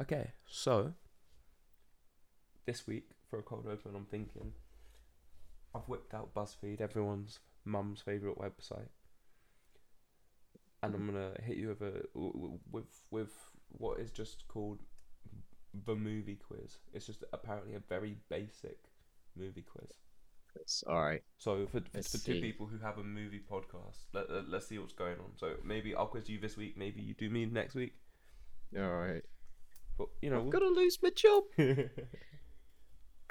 Okay, so this week for a cold open, I'm thinking I've whipped out BuzzFeed, everyone's mum's favorite website, and I'm mm. gonna hit you with a with with what is just called the movie quiz. It's just apparently a very basic movie quiz. It's all right. So for, for, two people who have a movie podcast, let, let, let's see what's going on. So maybe I'll quiz you this week. Maybe you do me next week. All right. But you know, I'm gonna lose my job.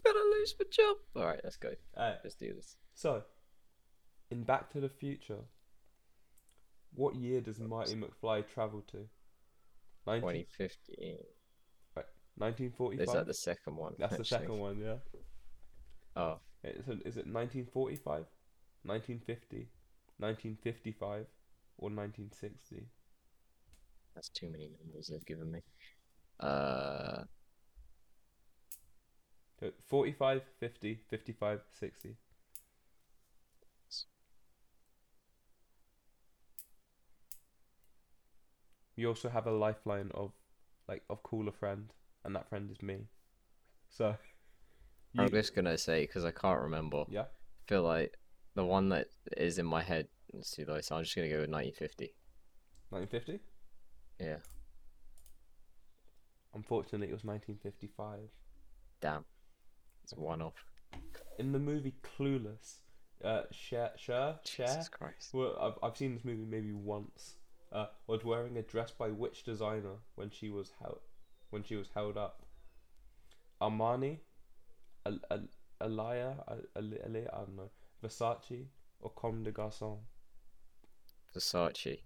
Gonna lose my job. All right, let's go. Alright, Let's do this. So, in Back to the Future, what year does Marty McFly travel to? 19, 2015. 1945? Is that the second one? That's the second one, yeah. Oh, Is it, is it 1945, 1950, 1955, or 1960? that's too many numbers they've given me. Uh, So 45, 50, 55, 60. You also have a lifeline of, like, of call a friend, and that friend is me. So, I'm you- just gonna say because I can't remember. yeah, feel like the one that is in my head is too low, so I'm just gonna go with 1950. 1950. Yeah. Unfortunately, it was 1955. Damn. It's a one off. In the movie Clueless, uh, Cher, Cher, Christ. well, I've I've seen this movie maybe once. Uh, was wearing a dress by which designer when she was held, when she was held up? Armani, Al, Al, Alaïa, Al, Al, Al- I don't know, Versace or Comme des Garçons. Versace.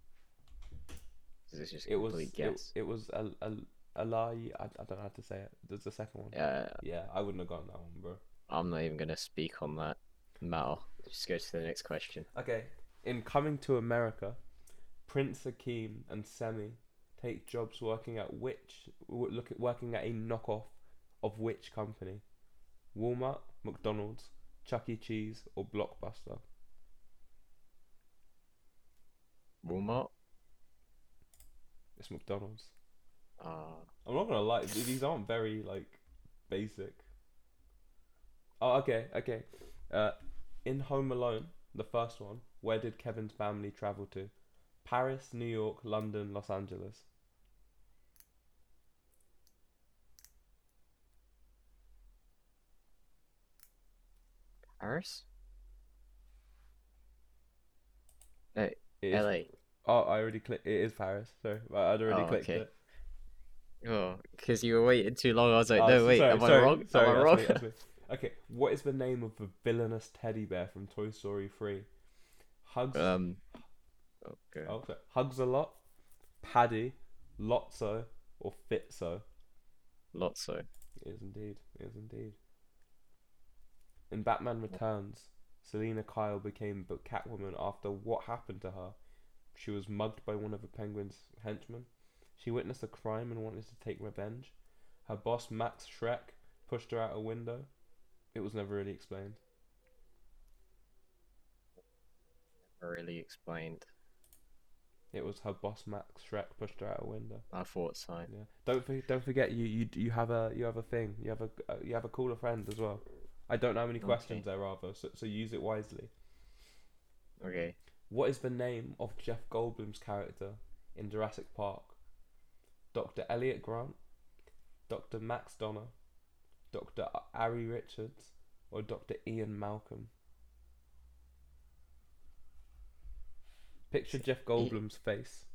This just a It was complete it, guess. it was Al, Al, Alaïa. I, I don't know how to say it. There's the second one. Yeah, Yeah, I wouldn't have gotten that one, bro. I'm not even gonna speak on that matter. Just go to the next question. Okay. In Coming to America, Prince Akeem and Semmi take jobs working at which look at working at a knockoff of which company? Walmart, McDonald's, Chuck E. Cheese, or Blockbuster? Walmart. It's McDonald's. Uh, I'm not gonna lie, these aren't very like basic. Oh, okay, okay. Uh, in Home Alone, the first one, where did Kevin's family travel to? Paris, New York, London, Los Angeles. Paris. Hey, It is- LA. Oh, I already clicked. It is Paris. Sorry, I- I'd already Oh, clicked okay. it. Oh, because you were waiting too long. I was like, Oh, no, s- wait, sorry, am I sorry, wrong? Sorry, am I wrong? me, me. Okay, what is the name of the villainous teddy bear from Toy Story 3? Hugs. um. Okay. oh, sorry. Hugs a lot, Paddy, Lotso, or Fitzo? Lotso. It is indeed. It is indeed. In Batman Returns, Selina Kyle became Catwoman after what happened to her. She was mugged by one of the Penguin's henchmen. She witnessed a crime and wanted to take revenge. Her boss, Max Shreck, pushed her out a window. It was never really explained. Never really explained. It was her boss, Max Shreck, pushed her out a window. I thought so. Yeah. Don't for, don't forget you, you you have a you have a thing. You have a uh, you have a cooler friend as well. I don't know how many questions Okay. there are, though, so so use it wisely. Okay. What is the name of Jeff Goldblum's character in Jurassic Park? Dr. Elliot Grant, Dr. Max Donner, Dr. Ari Richards, or Dr. Ian Malcolm? Picture Jeff Goldblum's face.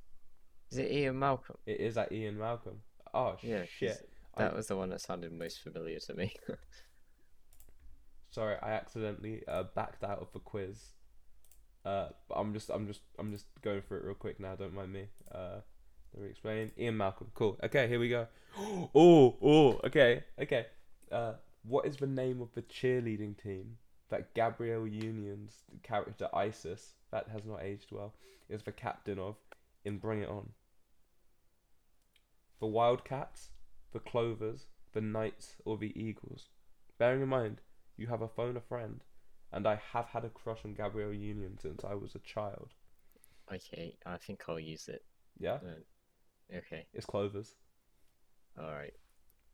Is it Ian Malcolm? It is at Ian Malcolm. Oh Yeah. shit! That I- was the one that sounded most familiar to me. Sorry, I accidentally uh, backed out of the quiz. Uh, but I'm just, I'm just, I'm just going for it real quick now. Don't mind me. Uh, let me explain. Ian Malcolm. Cool. Okay, here we go. Oh, oh. Okay, okay. Uh, what is the name of the cheerleading team that Gabrielle Union's character Isis, that has not aged well, is the captain of in Bring It On? The Wildcats, the Clovers, the Knights, or the Eagles? Bearing in mind, you have a phone a friend, and I have had a crush on Gabrielle Union since I was a child. okay, I think I'll use it. Yeah, Uh, okay. it's Clovers. All right.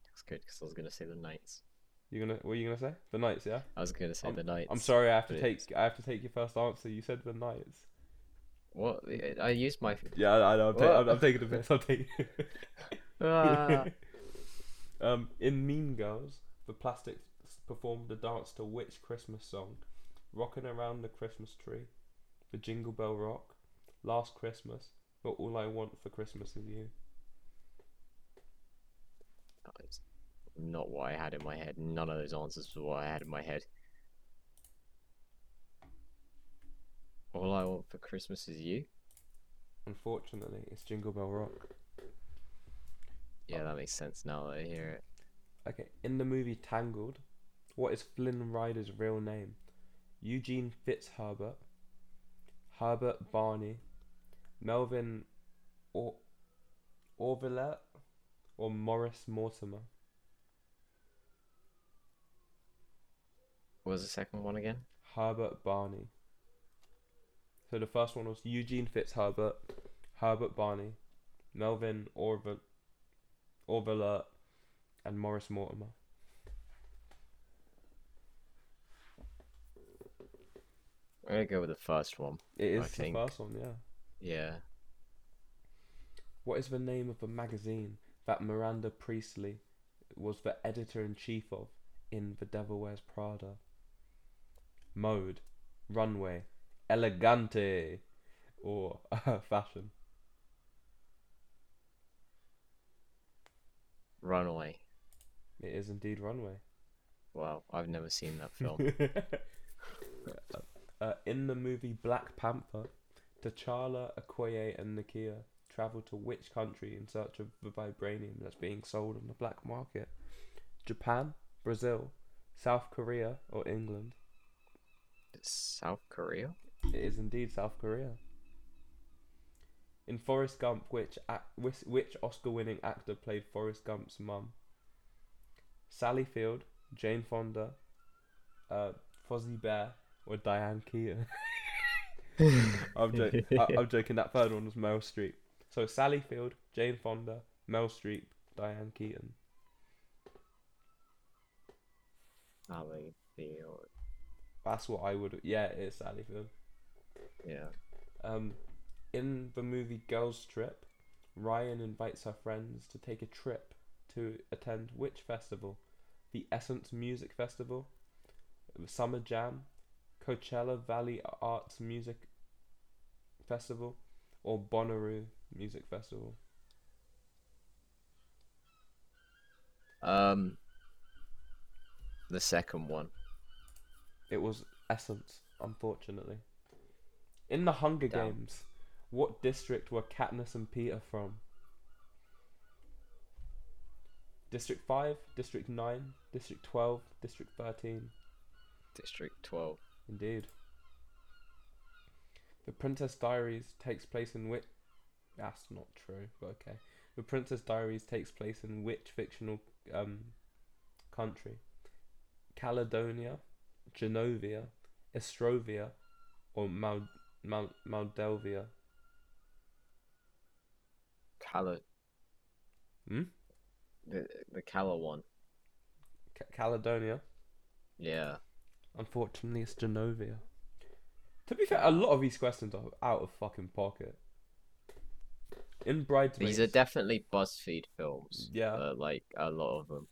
That's good because I was gonna say the Knights. You're gonna what are you gonna say? The Knights, yeah. I was gonna say the Knights. I'm sorry, I have to take I have to take your first answer. You said the Knights. What? I used my. Yeah, I I know. I'm, ta- I'm, I'm taking the piss. I'm taking. Ah. um, in Mean Girls, the Plastics performed a dance to which Christmas song? Rocking around the Christmas tree, the Jingle Bell Rock, Last Christmas, but all I want for Christmas is you. It's not what I had in my head. None of those answers were what I had in my head. All I want for Christmas is you. Unfortunately, it's Jingle Bell Rock. Yeah, that makes sense now that I hear it. Okay, in the movie Tangled, what is Flynn Rider's real name? Eugene Fitzherbert, Herbert Barney, Melvin or Orvillette, or Morris Mortimer? What was the second one again? Herbert Barney. So the first one was Eugene Fitzherbert, Herbert Barney, Melvin Orville, Orvillette, and Morris Mortimer. I'm gonna go with the first one. It is I the think- first one, yeah. Yeah. What is the name of the magazine that Miranda Priestly was the editor in chief of in The Devil Wears Prada? Mode, Runway, Elegante, or Fashion? Runway. It is indeed Runway. Wow, I've never seen that film. uh, in the movie Black Panther, T'Challa, Okoye, and Nakia travel to which country in search of the vibranium that's being sold on the black market? Japan, Brazil, South Korea, or England? South Korea? It is indeed South Korea. In Forrest Gump, which which, which Oscar-winning actor played Forrest Gump's mum? Sally Field, Jane Fonda, uh, Fozzie Bear, or Diane Keaton? I'm, jo- I- I'm joking. That third one was Meryl Streep. So Sally Field, Jane Fonda, Meryl Streep, Diane Keaton. Sally Field. That's what I would. Yeah, it is Sally Field. Yeah. Um, in the movie Girls Trip, Ryan invites her friends to take a trip to attend which festival? The Essence Music Festival, the Summer Jam, Coachella Valley Arts Music Festival, or Bonnaroo Music Festival. Um. The second one. It was Essence, unfortunately. In the Hunger Damn. Games, what district were Katniss and Peeta from? District 5, District 9, District 12, District 13. District 12. Indeed. The Princess Diaries takes place in which. That's not true, but okay. The Princess Diaries takes place in which fictional um, country? Caledonia, Genovia, Estrovia, or Mal- Mal- Moldavia? Cala. Hmm? The, the Cala one. Ca- Caledonia. Yeah. Unfortunately, it's Genovia. To be fair, a lot of these questions are out of fucking pocket. In Bridesmaids, These are definitely BuzzFeed films. Yeah. Uh, like, a lot of them.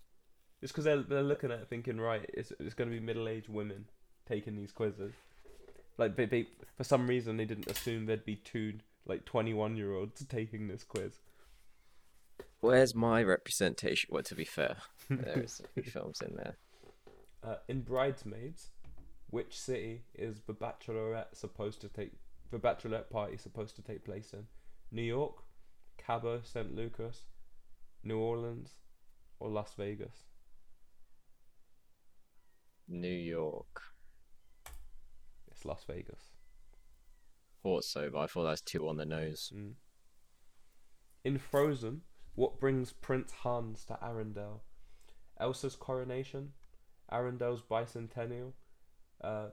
It's because they're they're looking at it thinking, right, it's it's going to be middle aged women taking these quizzes. Like they, they for some reason they didn't assume there'd be two like twenty one year olds taking this quiz. Where's my representation? Well, to be fair, there's a few films in there. Uh, in Bridesmaids, which city is the Bachelorette supposed to take the Bachelorette party supposed to take place in? New York, Cabo St. Lucas, New Orleans, or Las Vegas? New York. It's Las Vegas. Thought so, but I thought that's two on the nose. Mm. In Frozen, what brings Prince Hans to Arendelle? Elsa's coronation, Arendelle's bicentennial, uh,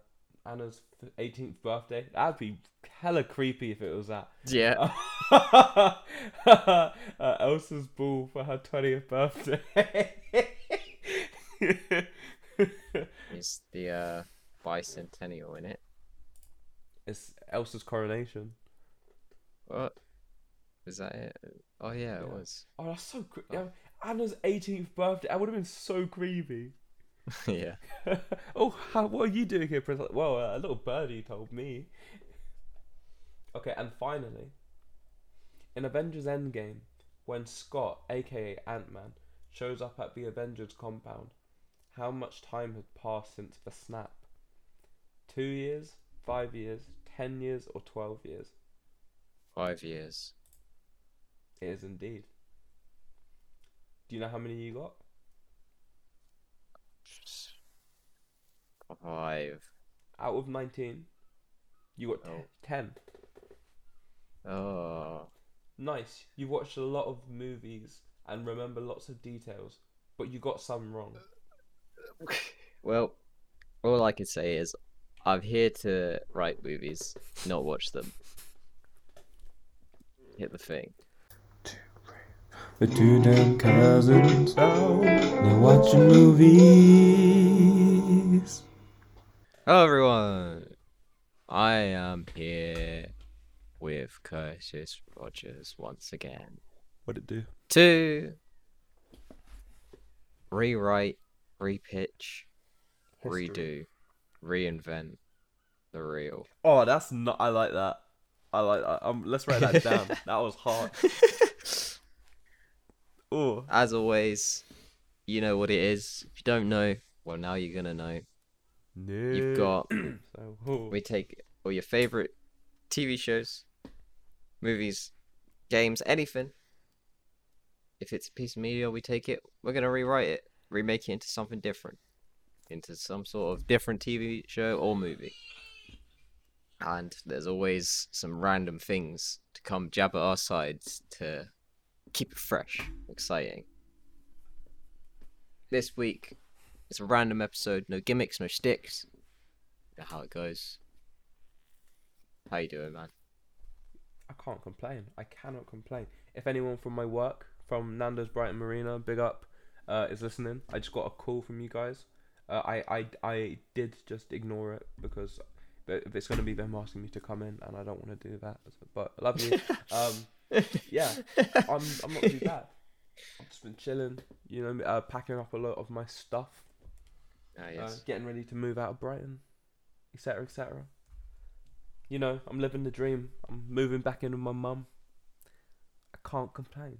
Anna's 18th birthday. That'd be hella creepy if it was that. Yeah. uh, Elsa's ball for her 20th birthday. It's the uh, bicentennial in it. it's Elsa's coronation. What? Was that it? Oh yeah, it was. Oh, that's so cre- yeah, Anna's 18th birthday. That would have been so creepy. yeah. oh, how, what are you doing here, Prince? Well, uh, a little birdie told me. Okay, and finally, in Avengers Endgame, when Scott, aka Ant Man, shows up at the Avengers compound, how much time had passed since the snap? Two years, five years, ten years, or twelve years? Five years. It is indeed. Do you know how many you got? Five. Out of 19, you got t- Oh. 10. Oh. Nice. You've watched a lot of movies and remember lots of details, but you got some wrong. Well, all I can say is I'm here to write movies, not watch them. Hit the thing. The two damn cousins out, they're watching movies. Hello, everyone. I am here with Curtis Rogers once again What'd it do? to rewrite, repitch, History. redo, reinvent the real. Oh, that's not. I like that. I like that. Um, let's write that down. that was hard. Oh, As always, you know what it is. If you don't know, well, now you're gonna know. No. You've got So, oh. we take all your favorite TV shows, movies, games, anything. If it's a piece of media, we take it. We're gonna rewrite it, remake it into something different, into some sort of different TV show or movie. And there's always some random things to come jab at our sides to keep it fresh, exciting. This week, it's a random episode, no gimmicks, no sticks. You know how it goes. How you doing, man? I can't complain. I cannot complain. If anyone from my work, from Nando's Brighton Marina, big up, uh, is listening, I just got a call from you guys. Uh, I, I, I did just ignore it because but if it's going to be them asking me to come in, and I don't want to do that. But I love you. um, yeah, I'm, I'm not too bad. I've just been chilling, you know, uh, packing up a lot of my stuff, Ah, uh, getting ready to move out of Brighton, etc., etc. You know, I'm living the dream. I'm moving back in with my mum. I can't complain.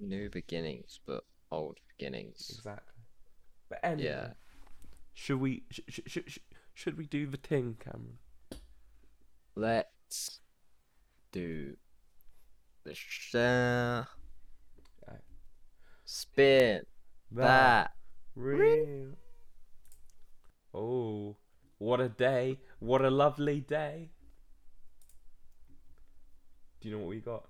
New beginnings, but old beginnings. Exactly. But anyway, Yeah. should we sh- sh- sh- sh- should we do the thing, Cameron? Let's do the sh- Aye. spin that. real. Oh, what a day! What a lovely day! Do you know what we got?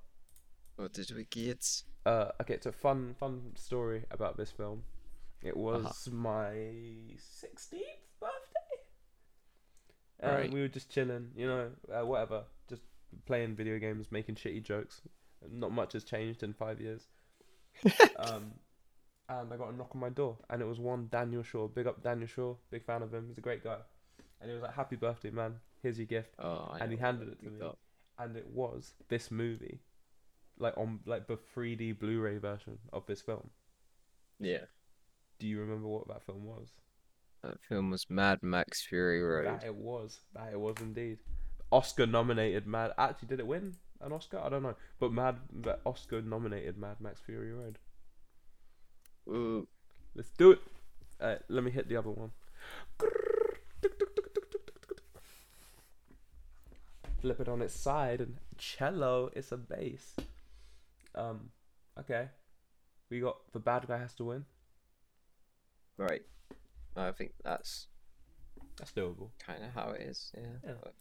What did we get? Uh, okay, it's a fun, fun story about this film. It was Uh-huh. my sixteenth birthday. And Right. We were just chilling, you know, uh, whatever, just playing video games, making shitty jokes. Not much has changed in five years. um, and I got a knock on my door, and it was one Daniel Shaw. Big up Daniel Shaw, big fan of him. He's a great guy. And he was like, "Happy birthday, man! Here's your gift." Oh, And he handed it to me. got. and it was this movie, like on like the 3D Blu-ray version of this film. Yeah. Do you remember what that film was? That film was Mad Max Fury Road. That it was. That it was indeed. Oscar nominated Mad. Actually, did it win an Oscar? I don't know. But Mad, the Oscar nominated Mad Max Fury Road. Ooh. Let's do it. Uh, let me hit the other one. Flip it on its side and cello. It's a bass. Um. Okay. We got the bad guy has to win. Right. I think that's That's doable. kind of how it is. Yeah. Yeah. But-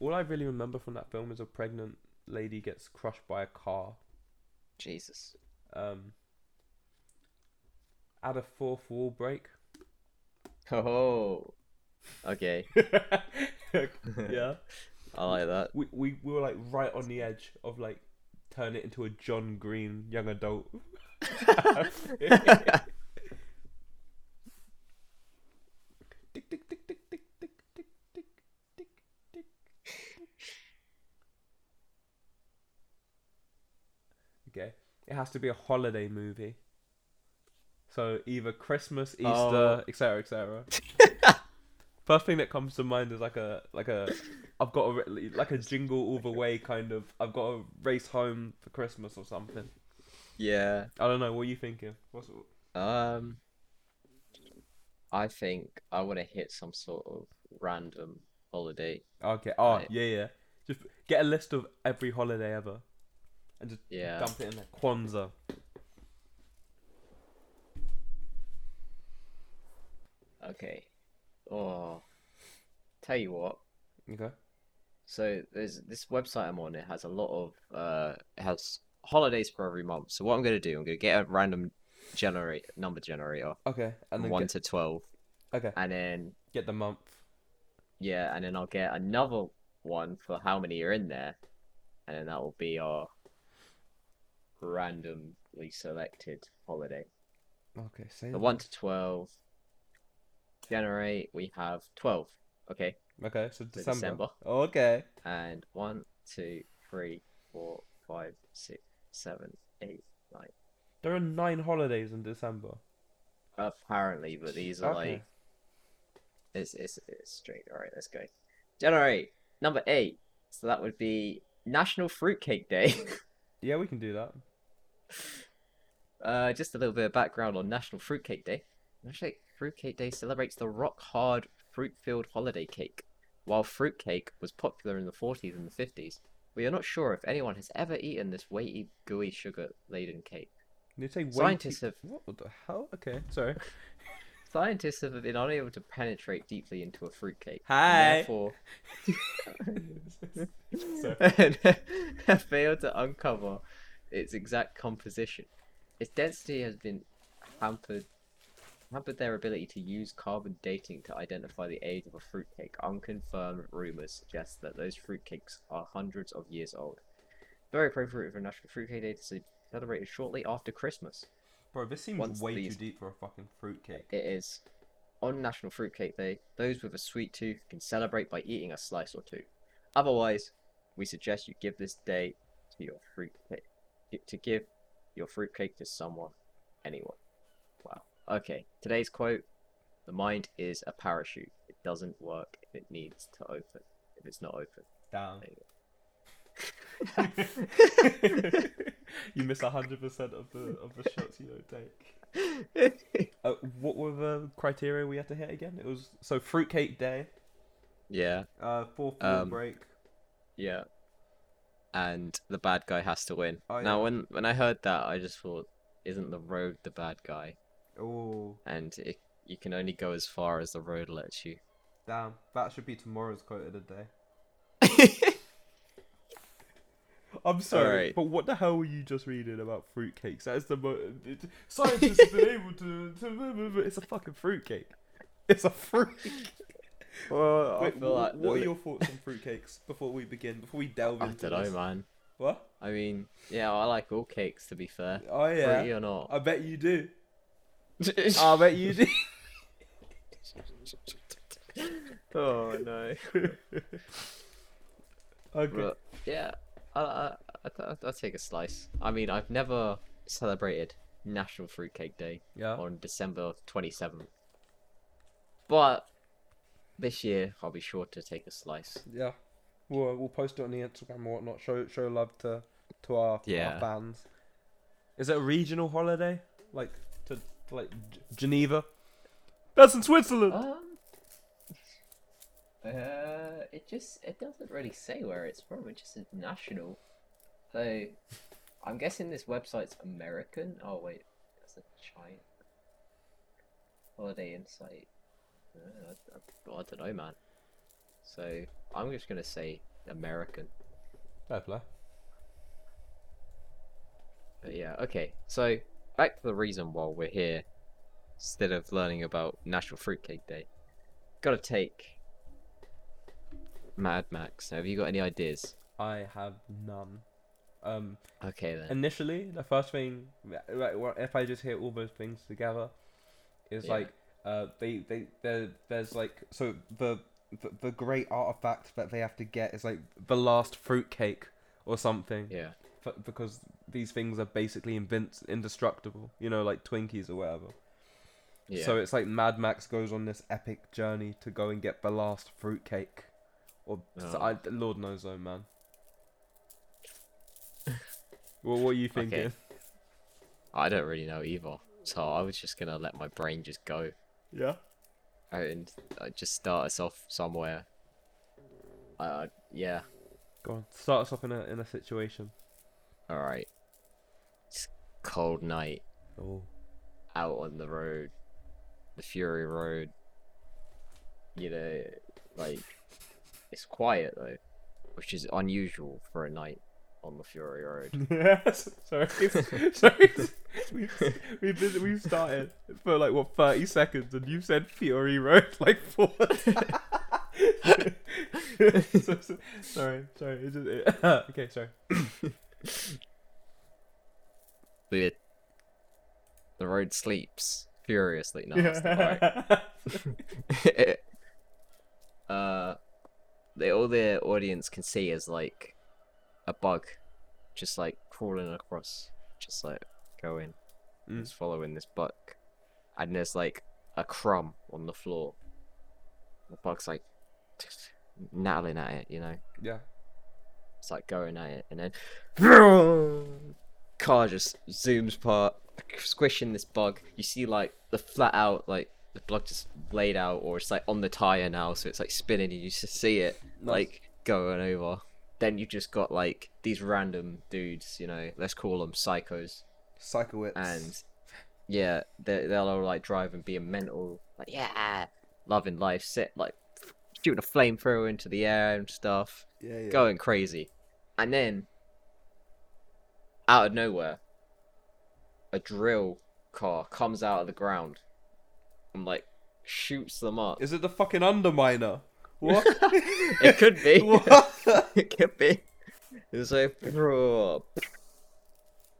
All I really remember from that film is a pregnant lady gets crushed by a car. Jesus. Um. Add a fourth wall break. Oh. Okay. yeah. I like that. We, we we were like right on the edge of like turn it into a John Green young adult. it has to be a holiday movie. So either Christmas, Easter, Oh. etc., etc. First thing that comes to mind is like a like a I've got a like a jingle all the way kind of I've got to race home for Christmas or something. yeah. I don't know. What are you thinking? What's Um, I think I want to hit some sort of random holiday. okay? Oh yeah, yeah. Just get a list of every holiday ever, and just Yeah. dump it in there. Kwanzaa. Okay. Oh, tell you what. Okay. So there's this website I'm on. It has a lot of uh, it has holidays for every month. So what I'm gonna do, I'm gonna get a random generate number generator, Okay. And then one get, to twelve, okay. and then Get the month. yeah, and then I'll get another one for how many are in there, and then that will be our randomly selected holiday. Okay. Say The one to twelve. Generate. We have twelve. Okay. Okay. So December. December. Okay. and one, two, three, four, five, six, seven, eight, nine. There are nine holidays in December. Apparently, but these are Okay. like it's it's it's straight. All right, let's go. January, number eight. So that would be National Fruitcake Day. Yeah, we can do that. uh, just a little bit of background on National Fruitcake Day. National Fruitcake Day celebrates the rock hard fruit-filled holiday cake. While fruitcake was popular in the 40s and the 50s, we are not sure if anyone has ever eaten this weighty, gooey, sugar-laden cake. You say Scientists have- What the hell? Okay. Sorry. Scientists have been unable to penetrate deeply into a fruitcake. Hi. Therefore, and have failed to uncover its exact composition. Its density has been hampered hampered their ability to use carbon dating to identify the age of a fruitcake. Unconfirmed rumors suggest that those fruitcakes are hundreds of years old. Very appropriate for National Fruitcake Day to be celebrated shortly after Christmas. Bro, this seems Once way these- too deep for a fucking fruitcake. It is on National Fruitcake Day. Those with a sweet tooth can celebrate by eating a slice or two. Otherwise, we suggest you give this day to your fruitcake to give your fruitcake to someone, anyone. Wow. Okay. Today's quote: "The mind is a parachute. It doesn't work if it needs to open. If it's not open." Damn. You miss hundred percent of the of the shots you don't take. Uh, what were the criteria we had to hit again? It was so fruitcake day, yeah. uh, fourth Um, break. Yeah. And the bad guy has to win. Oh, now, when when I heard that, I just thought, isn't the road the bad guy? Oh, And it, you can only go as far as the road lets you. damn! That should be tomorrow's quote of the day. I'm sorry, Alright. but what the hell were you just reading about fruitcakes? That is the mo- it, scientists have been able to, to. It's a fucking fruitcake. It's a fruit. Well, Wait, I feel wh- like what are your thoughts on fruitcakes before we begin? Before we delve into it? I into don't know, man. What? I mean, yeah, I like all cakes. To be fair, Oh yeah. fruity or not. I bet you do. I bet you do. oh no. okay. But yeah, I I I, I'll take a slice. I mean, I've never celebrated National Fruitcake Day. Yeah. on December 27th. But this year, I'll be sure to take a slice. Yeah. We'll we'll post it on the Instagram and whatnot. Show show love to to our, Yeah. our fans. Is it a regional holiday? Like to, to like G- Geneva? That's in Switzerland. Um, uh, it just it doesn't really say where it's from. It just says national. So, I'm guessing this website's American. Oh wait, that's a China holiday insight. I, I, I don't know, man. So I'm just gonna say American. Fair play. But yeah, okay. So back to the reason why we're here, instead of learning about National Fruitcake Day. Gotta take Mad Max. Have you got any ideas? I have none. Um, Okay then. initially, the first thing, like, if I just hear all those things together, is Yeah. like, uh, they they there's like so the, the the great artifact that they have to get is like the last fruitcake or something. Yeah. f- because these things are basically invin- indestructible, you know, like Twinkies or whatever. Yeah. So it's like Mad Max goes on this epic journey to go and get the last fruitcake, or Oh. I, Lord knows, oh man. well, what are you thinking? Okay. I don't really know either. So I was just gonna let my brain just go Yeah. and uh, just start us off somewhere. Uh, yeah. Go on, start us off in a in a situation. All right. It's cold night Oh. out on the road, the Fury Road. You know, like it's quiet though, which is unusual for a night on the Fury Road. yes. Sorry. Sorry. We've, we've been, we've started for like what thirty seconds, and you said Fury Road like four. so, so, sorry, sorry. It's just, it, okay, sorry. the the road sleeps furiously. No, right. uh, they, all the audience can see is like a bug, just like crawling across, just like going, Mm. just following this bug, and there's like a crumb on the floor. The bug's like nattling at it, you know. yeah. It's like going at it, and then car just zooms past, squishing this bug. You see like the flat out, like the bug just laid out, or it's like on the tire now, so it's like spinning. And you just see it Nice. like going over. Then you just got like these random dudes, you know, let's call them psychos, Psycho and yeah, they they'll all like drive and be a mental, like yeah, loving life, sit like shooting a flamethrower into the air and stuff yeah, yeah. going crazy. And then, out of nowhere, a drill car comes out of the ground and like shoots them up. Is it the fucking Underminer? What? It could be. it could be. It's like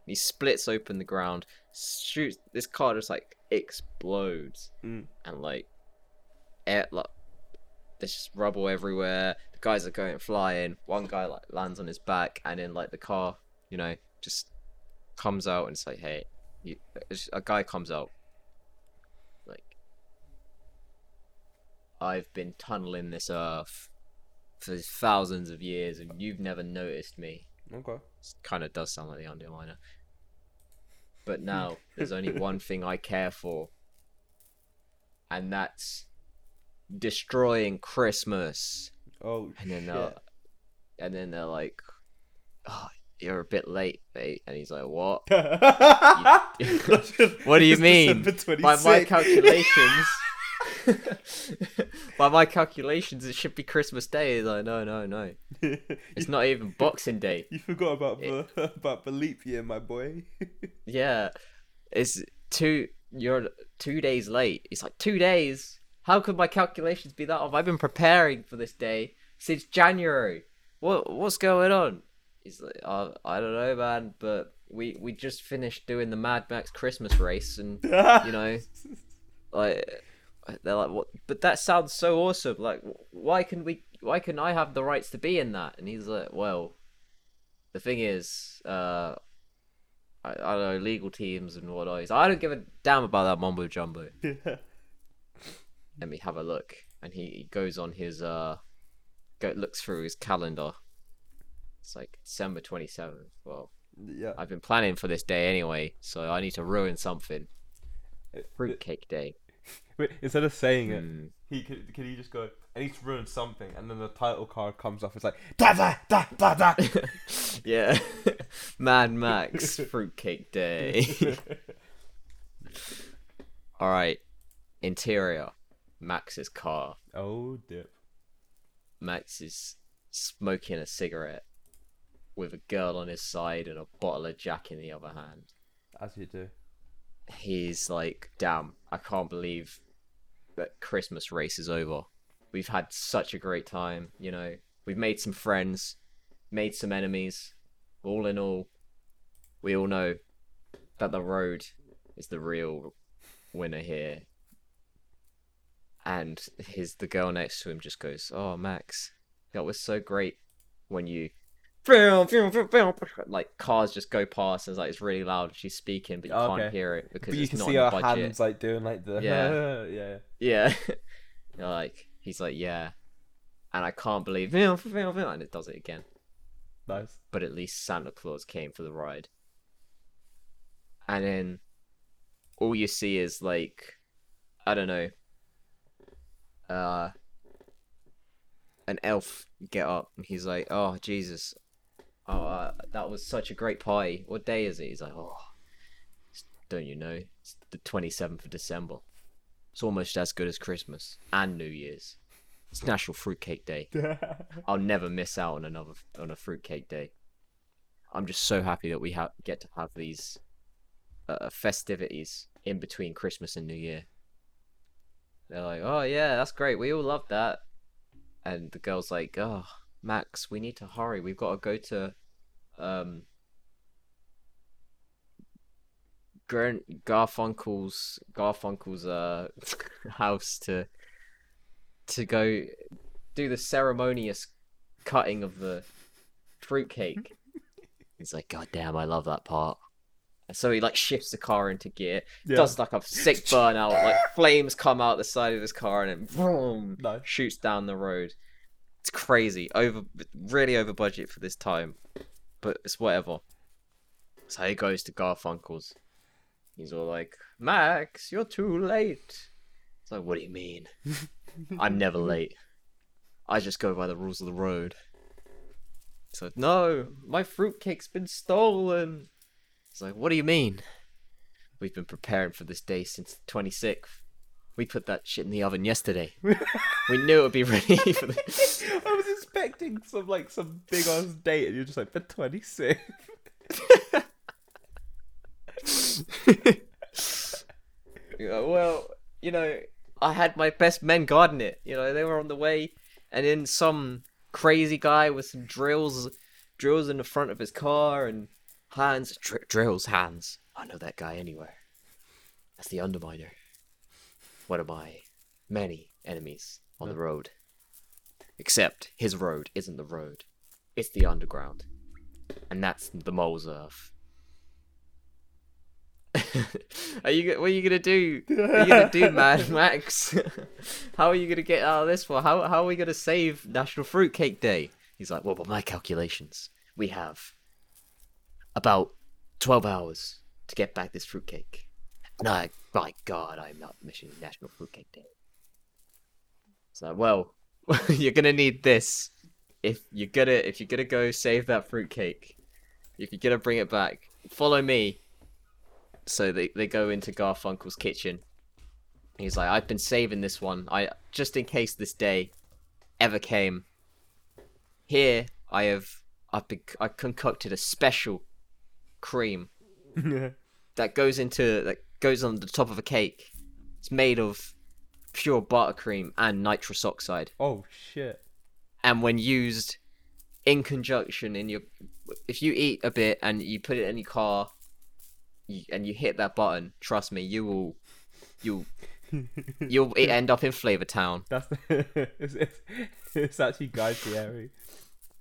he splits open the ground, shoots this car just like explodes, Mm. and like air like there's just rubble everywhere. The guys are going flying. One guy like lands on his back, and then like the car, you know, just comes out and it's like, hey, you, a guy comes out, like, I've been tunneling this earth for thousands of years, and you've never noticed me. Okay. Kind of does sound like the Underminer. But now there's only one thing I care for, and that's destroying Christmas. Oh And then uh, shit. they're, and then they're like, "Oh, you're a bit late, mate." And he's like, "What?" What do you mean? By my calculations, by my calculations, it should be Christmas Day. He's like, "No, no, no. It's not even Boxing Day." You forgot about the about the leap year, my boy. Yeah, it's two. You're two days late. It's like two days. How could my calculations be that off? I've been preparing for this day since January. What what's going on? He's like, oh, I don't know, man. But we we just finished doing the Mad Max Christmas race, and you know, like they're like, what? But that sounds so awesome. Like, why can we? Why can I have the rights to be in that? And he's like, well, the thing is, uh, I, I don't know, legal teams and whatnot. He's like, I don't give a damn about that mumbo jumbo. Let me have a look. And he, he goes on his uh, go looks through his calendar. It's like December twenty seventh. Well, yeah. I've been planning for this day anyway, so I need to ruin something. Fruitcake day. Wait, instead of saying it, Hmm. he could can he just go? I need to ruin something, and then the title card comes off. It's like da da da da da. yeah. Mad Max Fruitcake Day. Alright. Interior. Max's car. oh dip. Max is smoking a cigarette with a girl on his side and a bottle of Jack in the other hand. As you do. He's like, damn, I can't believe that Christmas race is over. We've had such a great time, you know. We've made some friends, made some enemies, all in all, we all know that the road is the real winner here. And his the girl next to him just goes, "Oh, Max, that was so great when you." Like cars just go past, and it's like it's really loud. and She's speaking, but you Oh, can't okay. hear it because But you it's can see her budget. hands like doing like the Yeah. yeah. Yeah. You're like he's like, yeah. And I can't believe and it does it again. Nice. But at least Santa Claus came for the ride. And then all you see is like I don't know. Uh an elf get up and he's like, Oh Jesus. Oh uh, that was such a great party. What day is it? He's like, Oh don't you know? It's the twenty seventh of December. It's almost as good as Christmas and New Year's. It's National Fruitcake Day. I'll never miss out on another on a fruitcake day. I'm just so happy that we ha- get to have these uh, festivities in between Christmas and New Year. They're like, "Oh yeah, that's great. We all love that." And the girl's like, "Oh, Max, we need to hurry. We've got to go to um Gar- Garfunkel's Garfunkel's uh house to to go do the ceremonious cutting of the fruitcake. He's like, God damn, I love that part. And so he like shifts the car into gear, Yeah. does like a sick burnout, like flames come out the side of his car and then boom, shoots down the road. It's crazy, over really over budget for this time, but it's whatever. So he goes to Garfunkel's. He's all like, Max, you're too late. It's like, what do you mean? I'm never late. I just go by the rules of the road. So no, my fruitcake's been stolen. It's like, what do you mean? We've been preparing for this day since the 26th. We put that shit in the oven yesterday. we knew it would be ready for the. I was expecting some like some big ass date, and you're just like the 26th. Yeah, well, you know, I had my best men guarding it. You know, they were on the way, and then some crazy guy with some drills, drills in the front of his car, and hands, dr- drills, hands. I know that guy anywhere. That's the Underminer. One of my many enemies on the road. Except his road isn't the road; it's the underground, and that's the mole's earth. are you? What are you gonna do? What are you gonna do, Mad Max? how are you gonna get out of this one? How how are we gonna save National Fruitcake Day? He's like, well, by my calculations, we have about twelve hours to get back this fruitcake. I, my God, I'm not missing National Fruitcake Day. So, well, you're gonna need this if you're gonna if you're gonna go save that fruitcake. If you're gonna bring it back, follow me. So they, they go into Garfunkel's kitchen. He's like, I've been saving this one. I just in case this day ever came. Here I have I've been, I concocted a special cream that goes into that goes on the top of a cake. It's made of pure buttercream and nitrous oxide, oh shit. and when used in conjunction in your, if you eat a bit and you put it in your car, you, and you hit that button, trust me, you will, you'll, you'll end up in Flavor Town. That's it's, it's, it's actually Guy Fieri.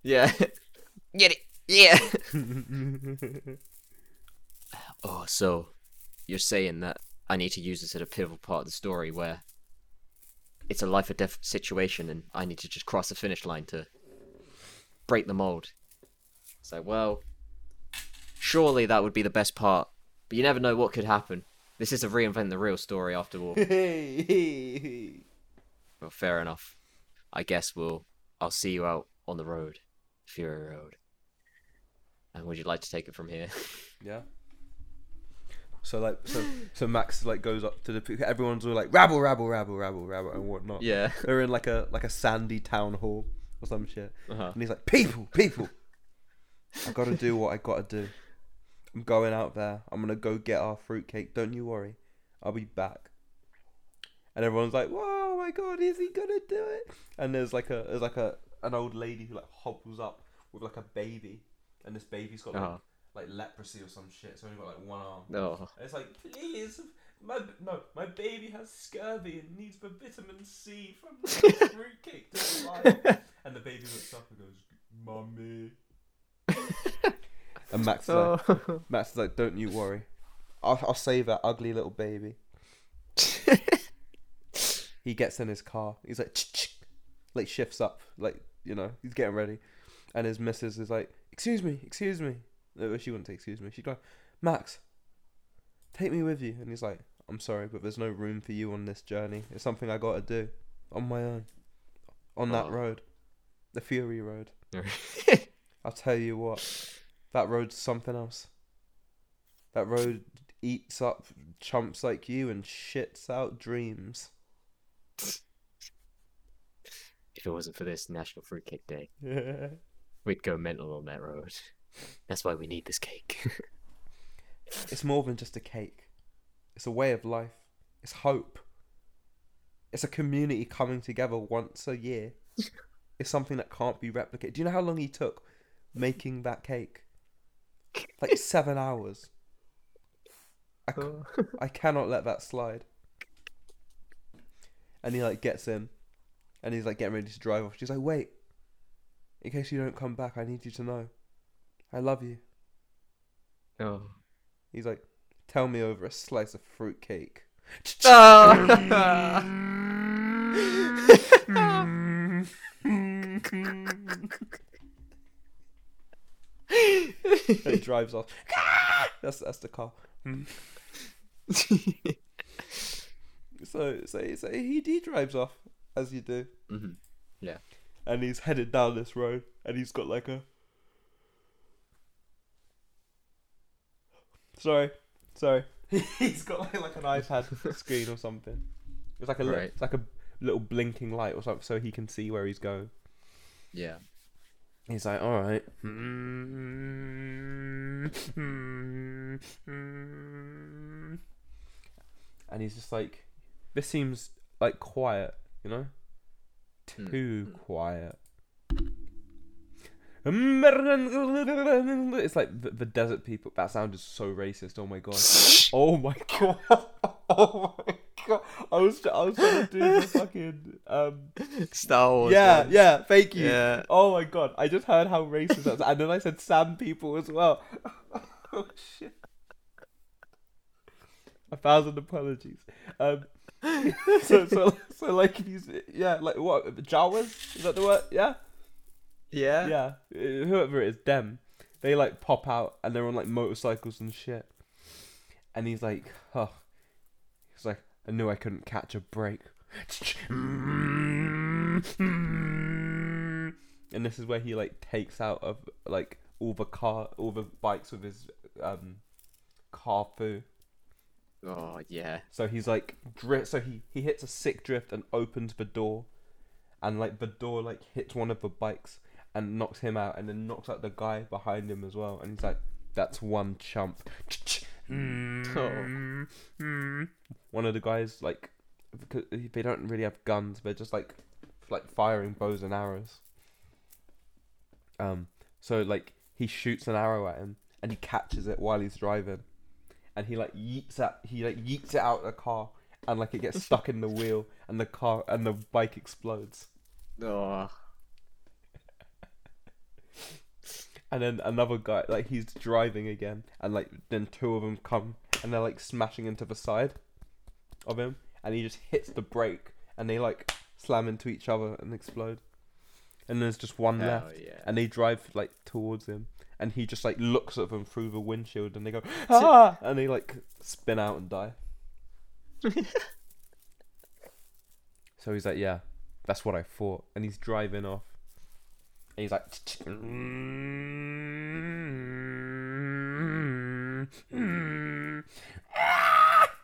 Yeah, get it, yeah. Oh, so you're saying that I need to use this at a pivotal part of the story where it's a life or death situation and I need to just cross the finish line to break the mold. So, well, surely that would be the best part, but you never know what could happen. This is a reinvent the real story after all. well, fair enough. I guess we'll I'll see you out on the road, Fury Road. And would you like to take it from here? yeah. So like so so Max like goes up to the everyone's all like rabble rabble rabble rabble rabble and whatnot. yeah. They're in like a like a sandy town hall or some shit. Uh-huh. And he's like, People, people I gotta do what I gotta do. I'm going out there. I'm gonna go get our fruitcake. Don't you worry. I'll be back. And everyone's like, Whoa my god, is he gonna do it? And there's like a there's like a an old lady who like hobbles up with like a baby and this baby's got like, Oh. Like leprosy or some shit. It's only got like one arm. No. And it's like, please, my no, my baby has scurvy and needs the vitamin C from this fruitcake to survive. and the baby looks up and goes, "Mummy." and Max is like, Oh. Max is like, "Don't you worry, I'll I'll save that ugly little baby." He gets in his car. He's like, "Ch-ch," like shifts up, like you know, he's getting ready, and his missus is like, "Excuse me, excuse me." No, she wouldn't say excuse me. She'd go, "Max, take me with you," and he's like, "I'm sorry, but there's no room for you on this journey. It's something I got to do on my own, on that Oh. road, the Fury Road." I'll tell you what, that road's something else. That road eats up chumps like you and shits out dreams. if it wasn't for this National Fruitcake Day, we'd go mental on that road. That's why we need this cake. it's more than just a cake. It's a way of life. It's hope. It's a community coming together once a year. it's something that can't be replicated. Do you know how long he took making that cake? Like seven hours. I, c- oh. I cannot let that slide. And he like gets in, and he's like getting ready to drive off. She's like, "Wait, in case you don't come back, I need you to know, I love you." oh. He's like, "Tell me over a slice of fruit cake." And he drives off. That's that's the car. So so so he he drives off as you do, Mhm. and he's headed down this road, and he's got like a. Sorry, sorry. he's got like, like an iPad screen or something. It's like a li- Right. it's like a little blinking light or something, so he can see where he's going. Yeah. He's like, all right. And he's just like, this seems like quiet, you know? Hmm. Too quiet. It's like the, the desert people. That sound is so racist. Oh my god. Oh my god. Oh my god. I was I was trying to do the fucking um Star Wars. yeah, one. yeah, thank you. Yeah. Oh my god, I just heard how racist that was, and then I said Sand people as well. oh shit. A thousand apologies. Um, so, so, so, like yeah, like what? Jawas? Is that the word? Yeah, Yeah. yeah. Uh, Whoever it is, them. They like pop out and they're on like motorcycles and shit. And he's like, oh, he's like, I knew I couldn't catch a break. And this is where he like takes out of like all the car, all the bikes with his um car foo. Oh yeah. So he's like drift. So he he hits a sick drift and opens the door, and like the door like hits one of the bikes and knocks him out, and then knocks out the guy behind him as well. And he's like, "That's one chump." One of the guys like, because they don't really have guns. They're just like, like firing bows and arrows. Um. So like he shoots an arrow at him, and he catches it while he's driving and he like yeets at he like yeets it out of the car and like it gets stuck in the wheel and the car and the bike explodes Oh. And then another guy like he's driving again and like then two of them come and they're like smashing into the side of him and he just hits the brake and they like slam into each other and explode. And there's just one Hell left yeah. and they drive like towards him and he just like looks at them through the windshield and they go ah! and they like spin out and die. So he's like yeah that's what i thought and he's driving off he's like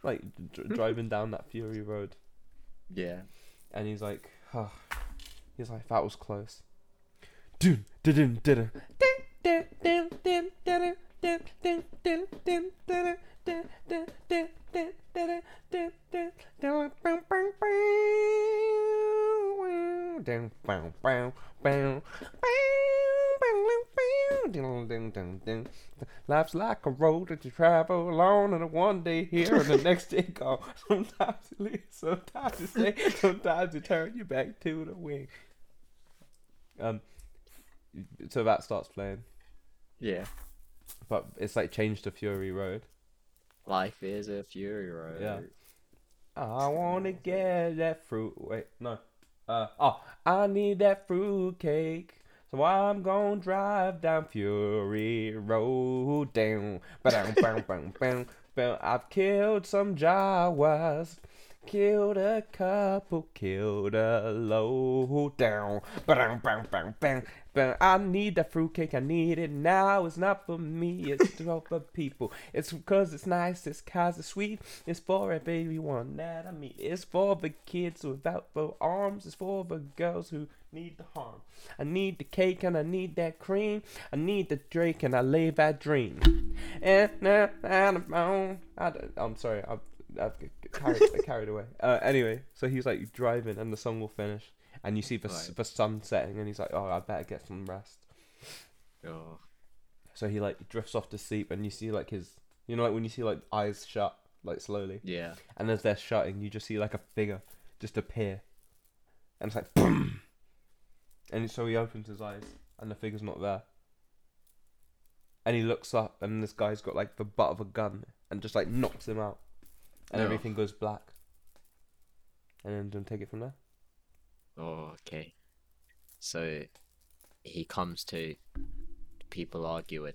like driving down that fury road Yeah. and he's like oh. he's like that was close Dun, dun, dun, dun, dun. Life's like a road that you travel along, and one day here and the next day gone. Sometimes you leave, sometimes you stay, sometimes you turn your back to the wind. Um, so that starts playing, Yeah. but it's like changed to Fury Road. Life is a fury road. Yeah. I wanna get that fruit. Wait, no. Uh oh, I need that fruitcake. So I'm gonna drive down Fury Road down. Bam, bam, bam, bam. I've killed some Jawas. Killed a couple, killed a low down. I need that fruitcake, I need it now. It's not for me, it's for the people. It's because it's nice, it's cause it's sweet. It's for everyone that I meet. It's for the kids without the arms. It's for the girls who need the harm. I need the cake and I need that cream. I need the drink and I lay that dream. And now. I I'm sorry, I've, I've carried, carried away. Uh, anyway, so he's like driving and the song will finish. And you see the, Right. the sun setting and he's like, oh, I better get some rest. Oh. So he like drifts off to sleep and you see like his, you know, like when you see like eyes shut, like slowly. Yeah. And as they're shutting, you just see like a figure just appear. And it's like, boom! And so he opens his eyes, and the figure's not there. And he looks up, and this guy's got like the butt of a gun, and just like knocks him out. And everything goes black. And then don't take it from there. Oh, okay. So he comes to people arguing.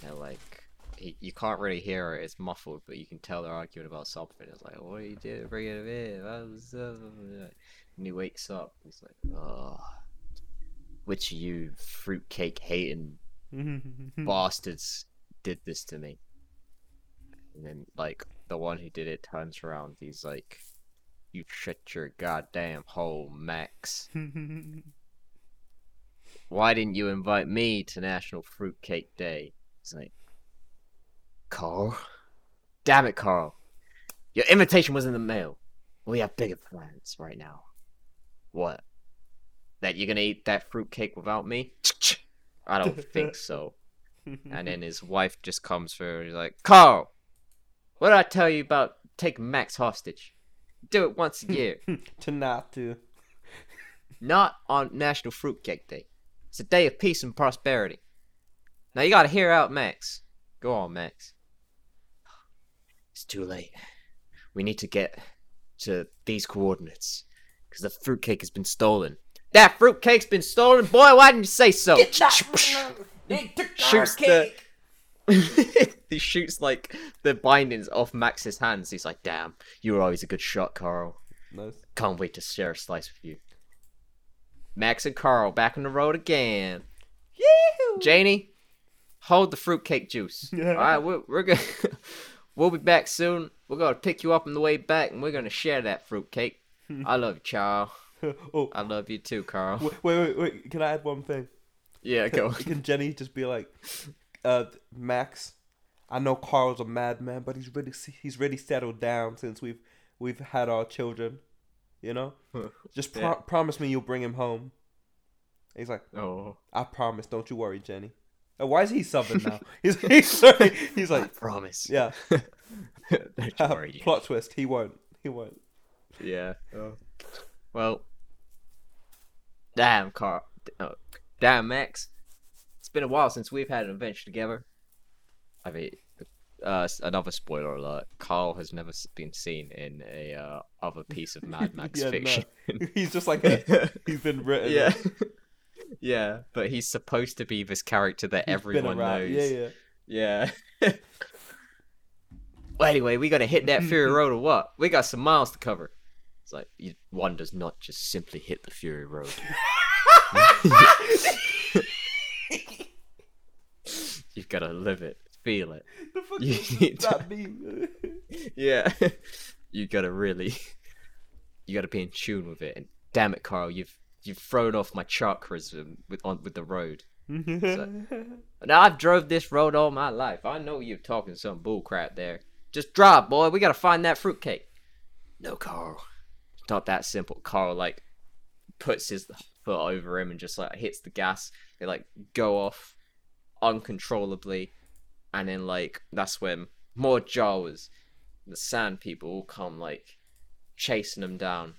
They're like, he, you can't really hear it; it's muffled, but you can tell they're arguing about something. It's like, "What are you doing? Bring it in!" That was, uh," And he wakes up. He's like, "Oh, which of you fruitcake hating bastards did this to me?" And then, like, the one who did it turns around. He's like, "You shut your goddamn hole, Max." why didn't you invite me to National Fruitcake Day? It's like, Carl, damn it, Carl, your invitation was in the mail. We have bigger plans right now. What? That you're gonna eat that fruitcake without me? I don't think so. And then his wife just comes through. He's like, Carl, what did I tell you about taking Max hostage? Do it once a year. to not to. not on National Fruitcake Day. It's a day of peace and prosperity. Now you gotta hear out Max. Go on, Max. It's too late. We need to get to these coordinates. Because the fruitcake has been stolen. That fruitcake's been stolen? Boy, why didn't you say so? Get Shoots the. he shoots like the bindings off Max's hands. He's like, damn, you were always a good shot, Carl. Nice. Can't wait to share a slice with you. Max and Carl back on the road again. Janie, hold the fruitcake juice. All right, we're, we're gonna we'll be back soon. We're gonna pick you up on the way back, and we're gonna share that fruitcake. Hmm. I love you, Charles. oh, I love you too, Carl. wait, wait, wait. Can I add one thing? Yeah, go. Can Jenny just be like, uh, Max? I know Carl's a madman, but he's really he's really settled down since we've we've had our children. You know, just pro- Yeah. promise me you'll bring him home. He's like, Oh, I promise. Don't you worry, Jenny. Oh, why is he subbing now? he's he's, sorry. he's I like, promise. yeah. Don't you worry. Plot twist. He won't. He won't. Yeah. Well, damn, Carl. Oh, damn, Max. Been a while since we've had an adventure together. I mean, uh, another spoiler alert: Carl has never been seen in a uh, other piece of Mad Max Yeah, no. fiction. He's just like a, he's been written. yeah, yeah, but he's supposed to be this character that He's everyone knows. Yeah, yeah. Yeah. well, anyway, we gotta hit that Fury Road or what? We got some miles to cover. It's like one does not just simply hit the Fury Road. You've gotta live it, feel it. The fuck You need that meme? Yeah. you gotta really, you gotta be in tune with it. And damn it, Carl, you've you've thrown off my chakras with on with the road. Now I've drove this road all my life. I know you're talking some bullcrap there. Just drive, boy. We gotta find that fruitcake. No, Carl. It's not that simple. Carl like puts his foot over him and just like hits the gas. They like go off uncontrollably, and then like that's when more Jawas, the Sand People, all come like chasing them down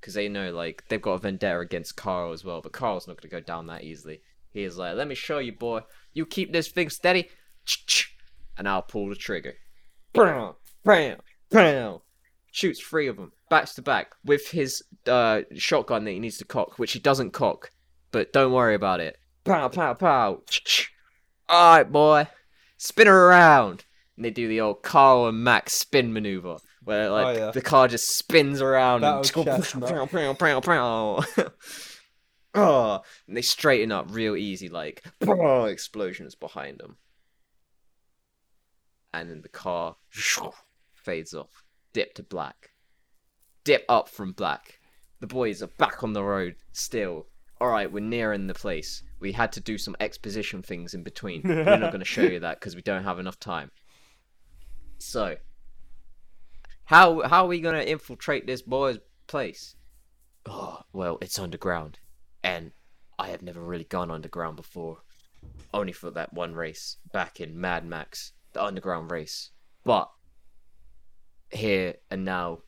because they know like they've got a vendetta against Carl as well. But Carl's not gonna go down that easily. He is like, "Let me show you, boy. You keep this thing steady, and I'll pull the trigger." Bam, bam, bam. Shoots three of them back to back with his uh, shotgun that he needs to cock, which he doesn't cock. But don't worry about it. Pow, pow, pow. All right, boy. Spin her around. And they do the old Carl and Max spin maneuver, where like yeah. the car just spins around and oh, and they straighten up real easy, like explosions behind them, and then the car fades off, dip to black, dip up from black. The boys are back on the road still. All right, we're nearing the place. We had to do some exposition things in between. We're not going to show you that because we don't have enough time. So, how how are we going to infiltrate this boy's place? Oh, well, it's underground, and I have never really gone underground before. Only for that one race back in Mad Max, the underground race. But here and now,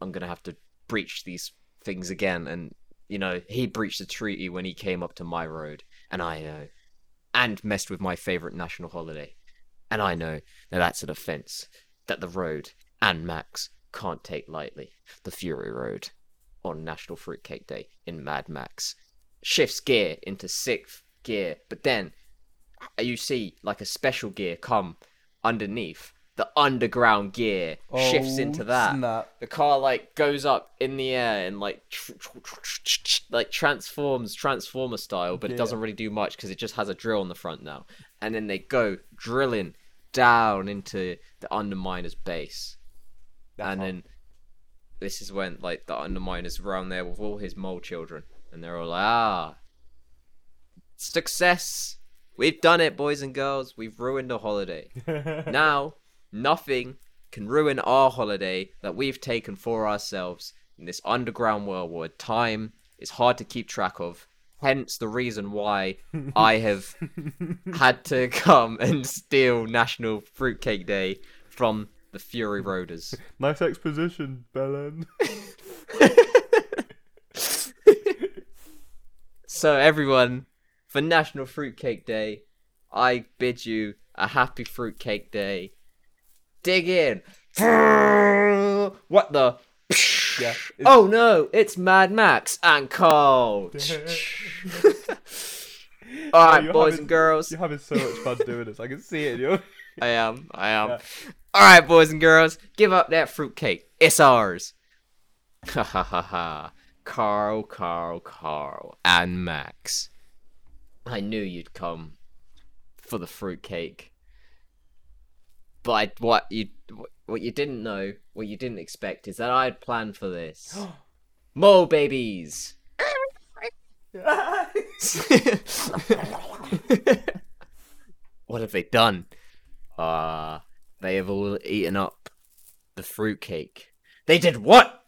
I'm gonna have to breach these things again. And you know, he breached the treaty when he came up to my road, and I know, and messed with my favorite national holiday, and I know that that's an offense that the road and Max can't take lightly. The Fury Road on National Fruitcake Day in Mad Max shifts gear into sixth gear, but then uh, you see like a special gear come underneath. The underground gear shifts into Oh, that. Snap. The car like goes up in the air and like tr- tr- tr- like transforms transformer style, but it doesn't really do much because it just has a drill on the front now. And then they go drilling down into the Underminer's base, That's and hot. then this is when like the Underminer's around there with all his mole children, and they're all like, ah, success. We've done it, boys and girls. We've ruined a holiday. now, nothing can ruin our holiday that we've taken for ourselves in this underground world where time is hard to keep track of. Hence the reason why I have had to come and steal National Fruitcake Day from the Fury Roaders. nice exposition, Belen. So, everyone, for National Fruitcake Day, I bid you a happy Fruitcake Day. Dig in. What the? Yeah. Oh no, it's Mad Max and Carl. Alright, you're boys having- and girls. You're having so much fun doing this. I can see it in your. I am, I am. Yeah. Alright, boys and girls, give up that fruitcake. It's ours. Ha ha ha ha. Carl, Carl, Carl, and Max. I knew you'd come for the fruitcake. But what you what you didn't know, what you didn't expect, is that I had planned for this. Mo babies. what have they done? Ah, they have all eaten up the fruitcake. They did what?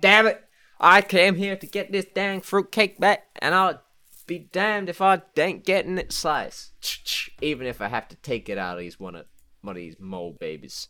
Damn it! I came here to get this dang fruitcake back, and I'll be damned if I ain't getting it sliced. Even if I have to take it out of these one of one of these mole babies.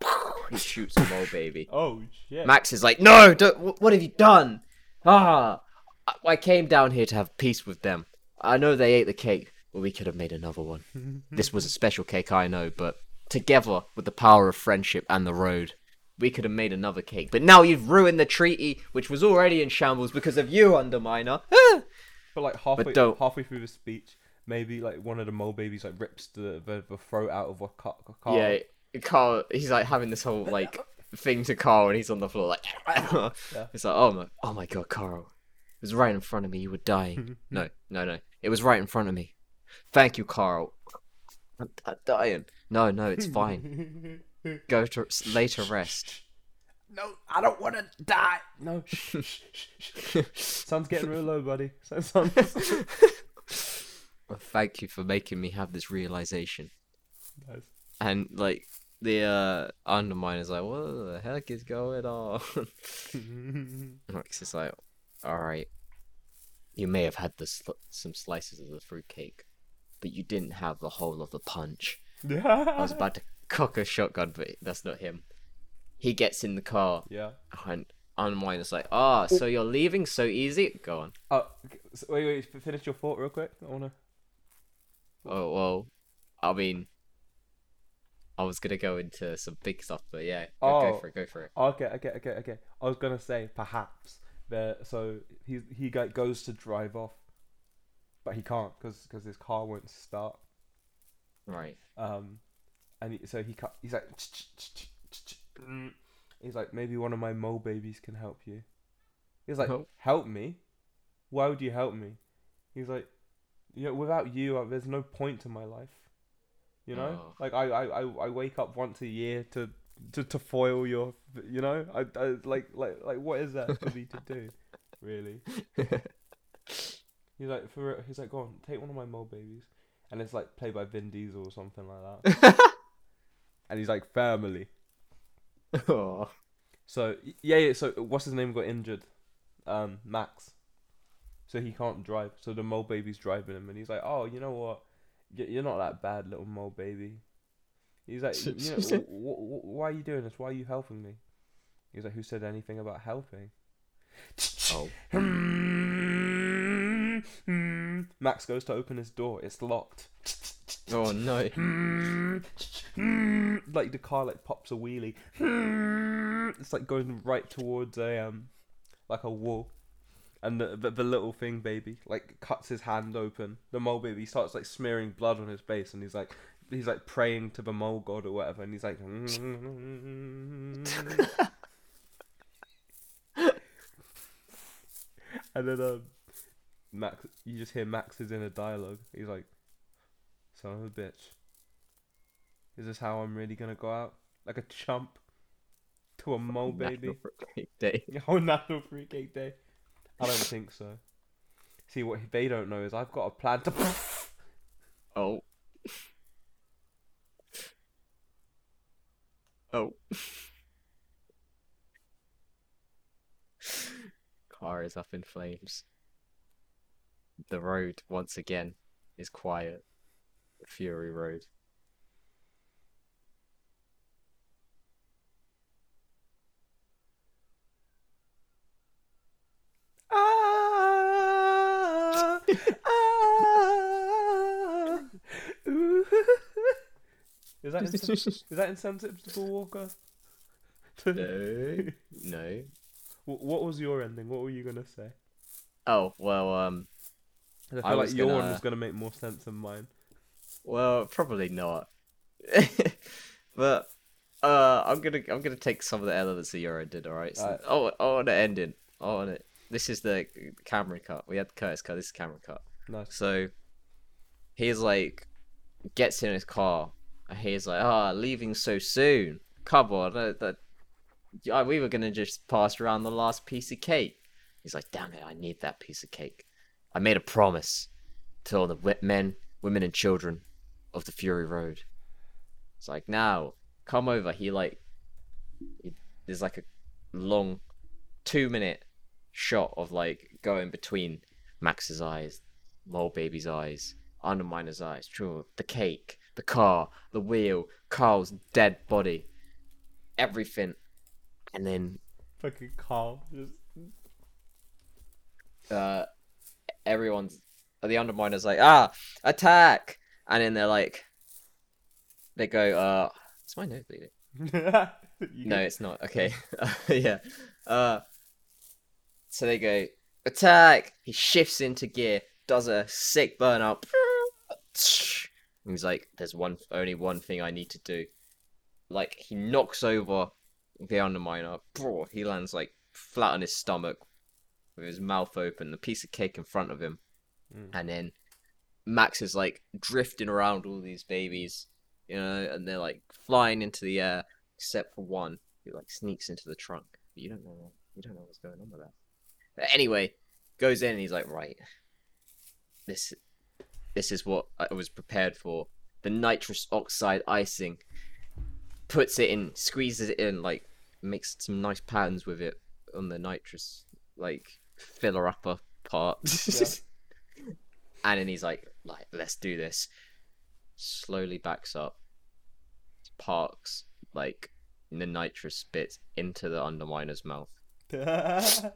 He shoots a mole baby. oh shit. Max is like, no, don't, what have you done? Ah, I, I came down here to have peace with them. I know they ate the cake, but we could have made another one. this was a special cake, I know, but together with the power of friendship and the road, we could have made another cake. But now you've ruined the treaty, which was already in shambles because of you, Underminer. But like halfway, don't- halfway through the speech, maybe like one of the mole babies like rips the the, the throat out of a car. car. Yeah, Carl, he's like having this whole like thing to Carl, and he's on the floor like, it's like, oh my, oh my god, Carl, it was right in front of me. You were dying. no, no, no, it was right in front of me. Thank you, Carl. I'm, I'm dying. No, no, it's fine. Go to later rest. No, I don't want to die. No. Shh, shh, shh, shh. Sun's getting real low, buddy. Sun's... Well, thank you for making me have this realization. Nice. And like the uh underminer's like, what the heck is going on? Max is like, all right, you may have had the sl- some slices of the fruitcake, but but you didn't have the whole of the punch. I was about to cock a shotgun, but that's not him. He gets in the car, Yeah. and Unwind is like, "Ah, so you're leaving so easy? Go on." Oh, so wait, wait. Finish your thought real quick. I wanna. Oh well, I mean, I was gonna go into some big stuff, but yeah, go, Oh. go for it. Go for it. Okay, okay, okay, okay. I was gonna say perhaps there. So he he goes to drive off, but he can't because because his car won't start. Right. Um, and he, so he cut. He's like, he's like, maybe one of my mole babies can help you. He's like, help me? Why would you help me? He's like, you know, without you, uh, there's no point to my life. You know, Oh. like I, I, I, I wake up once a year to, to, to foil your, you know, I, I like, like, like, what is that for me to do, really? He's like, for he's like, go on, take one of my mole babies, and it's like played by Vin Diesel or something like that, and he's like family. oh. So yeah, yeah. So what's his name got injured? Um, Max. So he can't drive. So the mole baby's driving him, and he's like, "Oh, you know what? You're not that bad, little mole baby." He's like, "You know, w- w- "Why are you doing this? Why are you helping me?" He's like, "Who said anything about helping?" Oh. Max goes to open his door. It's locked. Oh no. like the car like pops a wheelie. It's like going right towards a um like a wall. And the, the the little thing baby like cuts his hand open. The mole baby starts like smearing blood on his face and he's like he's like praying to the mole god or whatever and he's like And then um Max you just hear Max's inner dialogue. He's like Son of a bitch. Is this how I'm really gonna go out? Like a chump to a mole baby? National Fruitcake Day. Oh, National Fruitcake Day. I don't think so. See, what they don't know is I've got a plan to. Oh. Oh. Car is up in flames. The road, once again, is quiet. Fury Road. ah, ah, ooh. Is that insen- is that insensible, Walker? No. No. Wh- What was your ending? What were you gonna say? Oh, well, um, 'Cause I I feel like was your one gonna- was gonna make more sense than mine. well, probably not. but, uh, I'm gonna, I'm gonna take some of the elements that Euro did, alright? So, Alright. oh, oh, on the ending. Oh, on it. This is the Cameron cut. We had the Curtis cut. This is Cameron cut. Nice. So he's like, gets in his car, and he's like, "Ah, leaving so soon? Come on, that, that yeah, we were gonna just pass around the last piece of cake." He's like, "Damn it, I need that piece of cake. I made a promise to all the men, women, and children of the Fury Road." It's like, "Now, come over." He like, he, there's like a long, two minute shot of like going between Max's eyes, Mole Baby's eyes, Underminer's eyes, true, the cake, the car, the wheel, Carl's dead body, everything, and then Fucking Carl. Just... uh, everyone's the Underminer's like ah attack, and then they're like, they go uh, it's my nose bleeding. No, it's not. Okay. yeah. Uh so they go attack. He shifts into gear, does a sick burn up. He's like, there's one only one thing I need to do. Like he knocks over the underminer. Bro, he lands like flat on his stomach with his mouth open, a piece of cake in front of him. Mm. And then Max is like drifting around all these babies, you know, and they're like flying into the air except for one who like sneaks into the trunk. But you don't know you don't know what's going on with that. But anyway, goes in and he's like, right, this this is what I was prepared for. The nitrous oxide icing. Puts it in, squeezes it in, like makes some nice patterns with it on the nitrous like filler upper part. Yeah. and then he's like, like, let's do this. Slowly backs up, parks like the nitrous bits into the Underminer's mouth.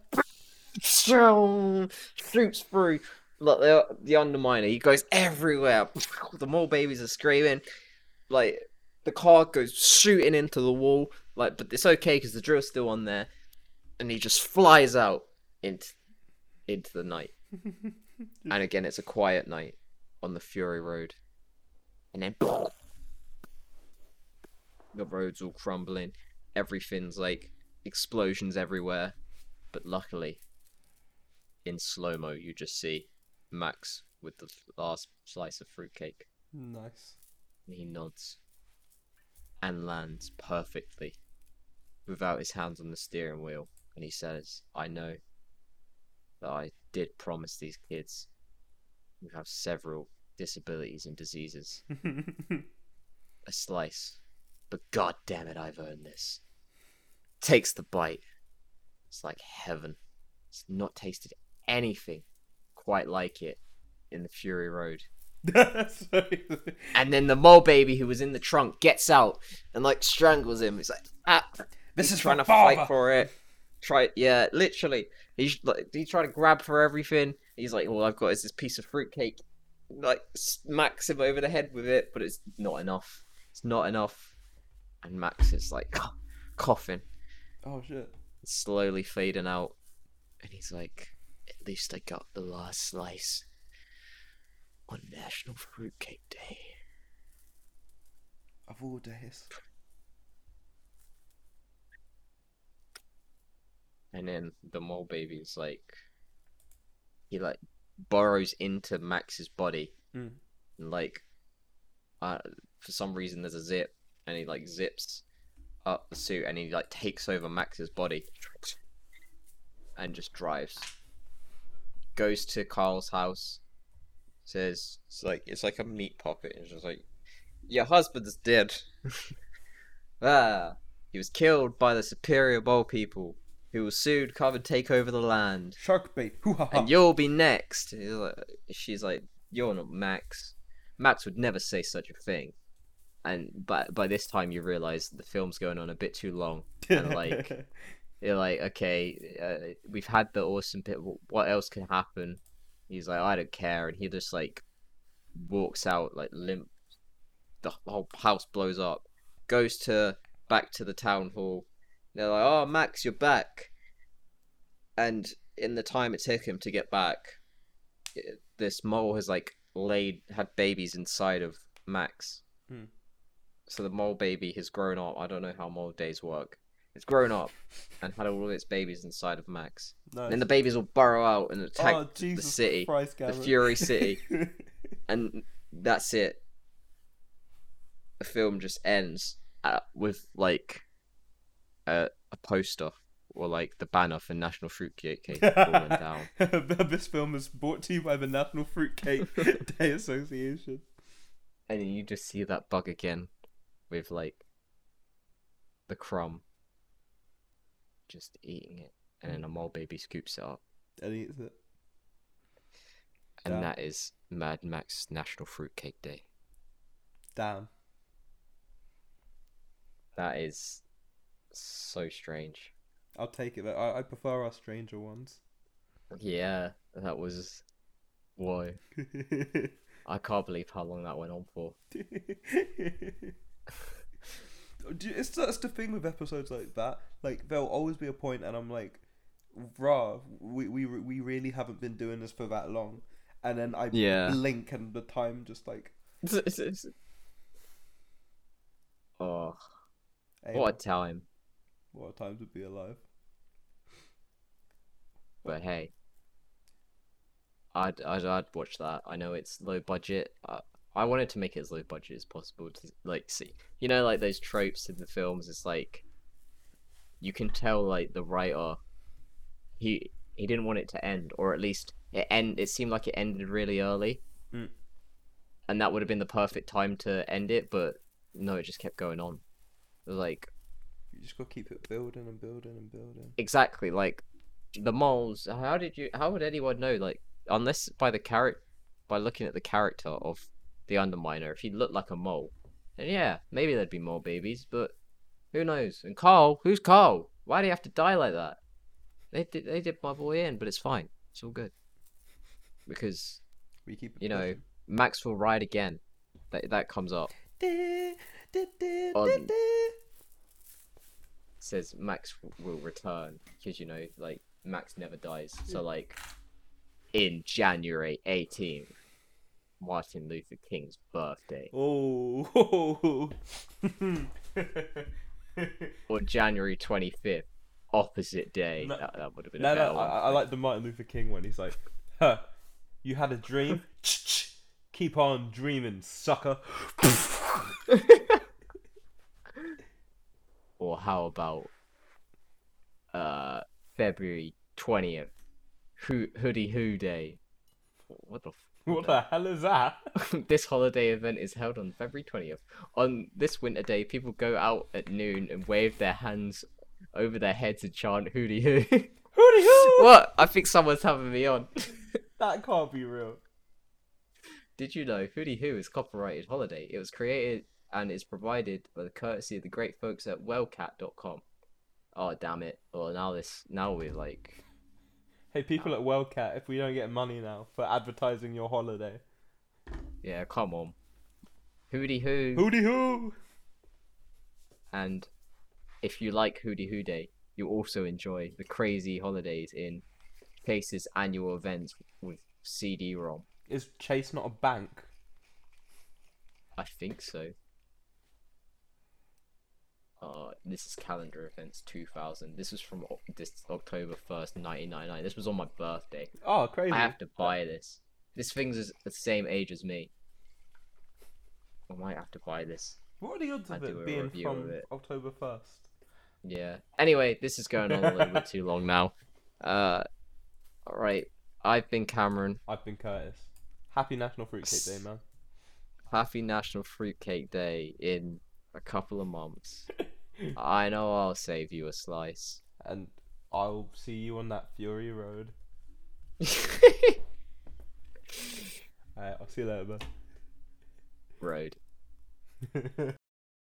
Shoots through like the the Underminer. He goes everywhere. The more babies are screaming. Like the car goes shooting into the wall. Like, but it's okay because the drill's still on there, and he just flies out into into the night. and again, it's a quiet night on the Fury Road, and then the road's all crumbling. Everything's like explosions everywhere, but luckily, in slow mo, you just see Max with the last slice of fruitcake. nice. And he nods and lands perfectly without his hands on the steering wheel. And he says, I know that I did promise these kids who have several disabilities and diseases a slice, but god damn it, I've earned this. Takes the bite. It's like heaven. It's not tasted anything quite like it in the Fury Road. And then the mole baby who was in the trunk gets out and like strangles him. He's like, ah, This is trying to fight for it. Try, yeah, literally. He's like, he's trying to grab for everything. He's like, all I've got is this piece of fruitcake. Like smacks him over the head with it, but it's not enough. It's not enough. And Max is like coughing, Oh shit. slowly fading out. And he's like, at least I got the last slice on National Fruitcake Day. Of all days. And then the mole baby is like, he like burrows into Max's body, Mm. and like, uh, for some reason there's a zip, and he like zips up the suit, and he like takes over Max's body, and just drives. Goes to Carl's house, says it's like it's like a meat puppet, and it's just like, your husband's dead. ah, he was killed by the Superior Bowl people who will soon come and take over the land. Shark bait. Hoo ha ha. And you'll be next. Like- She's like, You're not Max. Max would never say such a thing. And but by this time you realise the film's going on a bit too long. And like you're like, okay, uh, we've had the awesome bit. What else can happen? He's like, I don't care, and he just like walks out like limp. The whole house blows up. Goes to back to the town hall. They're like, "Oh, Max, you're back." And in the time it took him to get back, this mole has like laid had babies inside of Max. Hmm. So the mole baby has grown up. I don't know how mole days work. It's grown up and had all of its babies inside of Max. nice. Then the babies will burrow out and attack oh, Jesus city, Christ, the Fury City, and that's it. The film just ends uh, with like a, a poster or like the banner for National Fruitcake Cake falling down. this film is brought to you by the National Fruitcake Day Association. and you just see that bug again with like the crumb just eating it and then mm. a mole baby scoops it up And eats it. and Damn. that is mad max national fruitcake day Damn. that is so strange I'll take it. but I, I prefer our stranger ones. yeah that was whoa i can't believe how long that went on for it's that's the thing with episodes like that. Like there'll always be a point, and I'm like, "Rah, we we we really haven't been doing this for that long." And then I Yeah. blink, and the time just like, oh hey, what a time what a time to be alive. But hey, I'd, I'd I'd watch that. I know it's low budget. I, I wanted to make it as low budget as possible to like see, you know, like those tropes in the films. It's like you can tell like the writer, he he didn't want it to end, or at least it end. It seemed like it ended really early, Mm. and that would have been the perfect time to end it. But no, it just kept going on. It was like You just gotta keep it building and building and building. exactly like the moles how did you how would anyone know like unless by the character by looking at the character of the Underminer. If he looked like a mole, And yeah, maybe there'd be more babies. But who knows? And Carl, who's Carl? Why do you have to die like that? They did. They did my boy in, but it's fine. It's all good. Because We keep you know pushing. Max will ride again. That that comes up. On- says Max will return because you know like Max never dies. So like in January 18th, Martin Luther King's birthday, Oh. or January 25th, opposite day. No- that, that would have been no, no, I. I like the Martin Luther King one. He's like, huh, you had a dream? Keep on dreaming, sucker. Or how about uh February 20th, Ho- Hoodie Hoo Day. What the? What the hell is that? this holiday event is held on February 20th. On this winter day, people go out at noon and wave their hands over their heads and chant hooty hoo. Hooty hoo! what? I think someone's having me on. That can't be real. Did you know Hooty Hoo is copyrighted holiday? It was created and is provided by the courtesy of the great folks at wellcat.com. Oh damn it. Well now this now we're like Hey, people at Wellcat, if we don't get money now for advertising your holiday. yeah, come on. Hooty Hoo Hooty hoo! and if you like Hooty Hoo Day, you also enjoy the crazy holidays in Chase's annual events with CD-ROM. Is Chase not a bank? I think so. Uh, this is calendar events 2000. This was from this October 1st, 1999. This was on my birthday. Oh, crazy. I have to buy this. This thing's is the same age as me. I might have to buy this. What are the odds of it being from it. October 1st? Yeah. Anyway, this is going on a little bit too long now. Uh, all right. I've been Cameron. I've been Curtis. Happy National Fruitcake Day, man. Happy National Fruitcake Day in a couple of months. I know I'll save you a slice. And I'll see you on that Fury Road. Alright, I'll see you later, Road. man.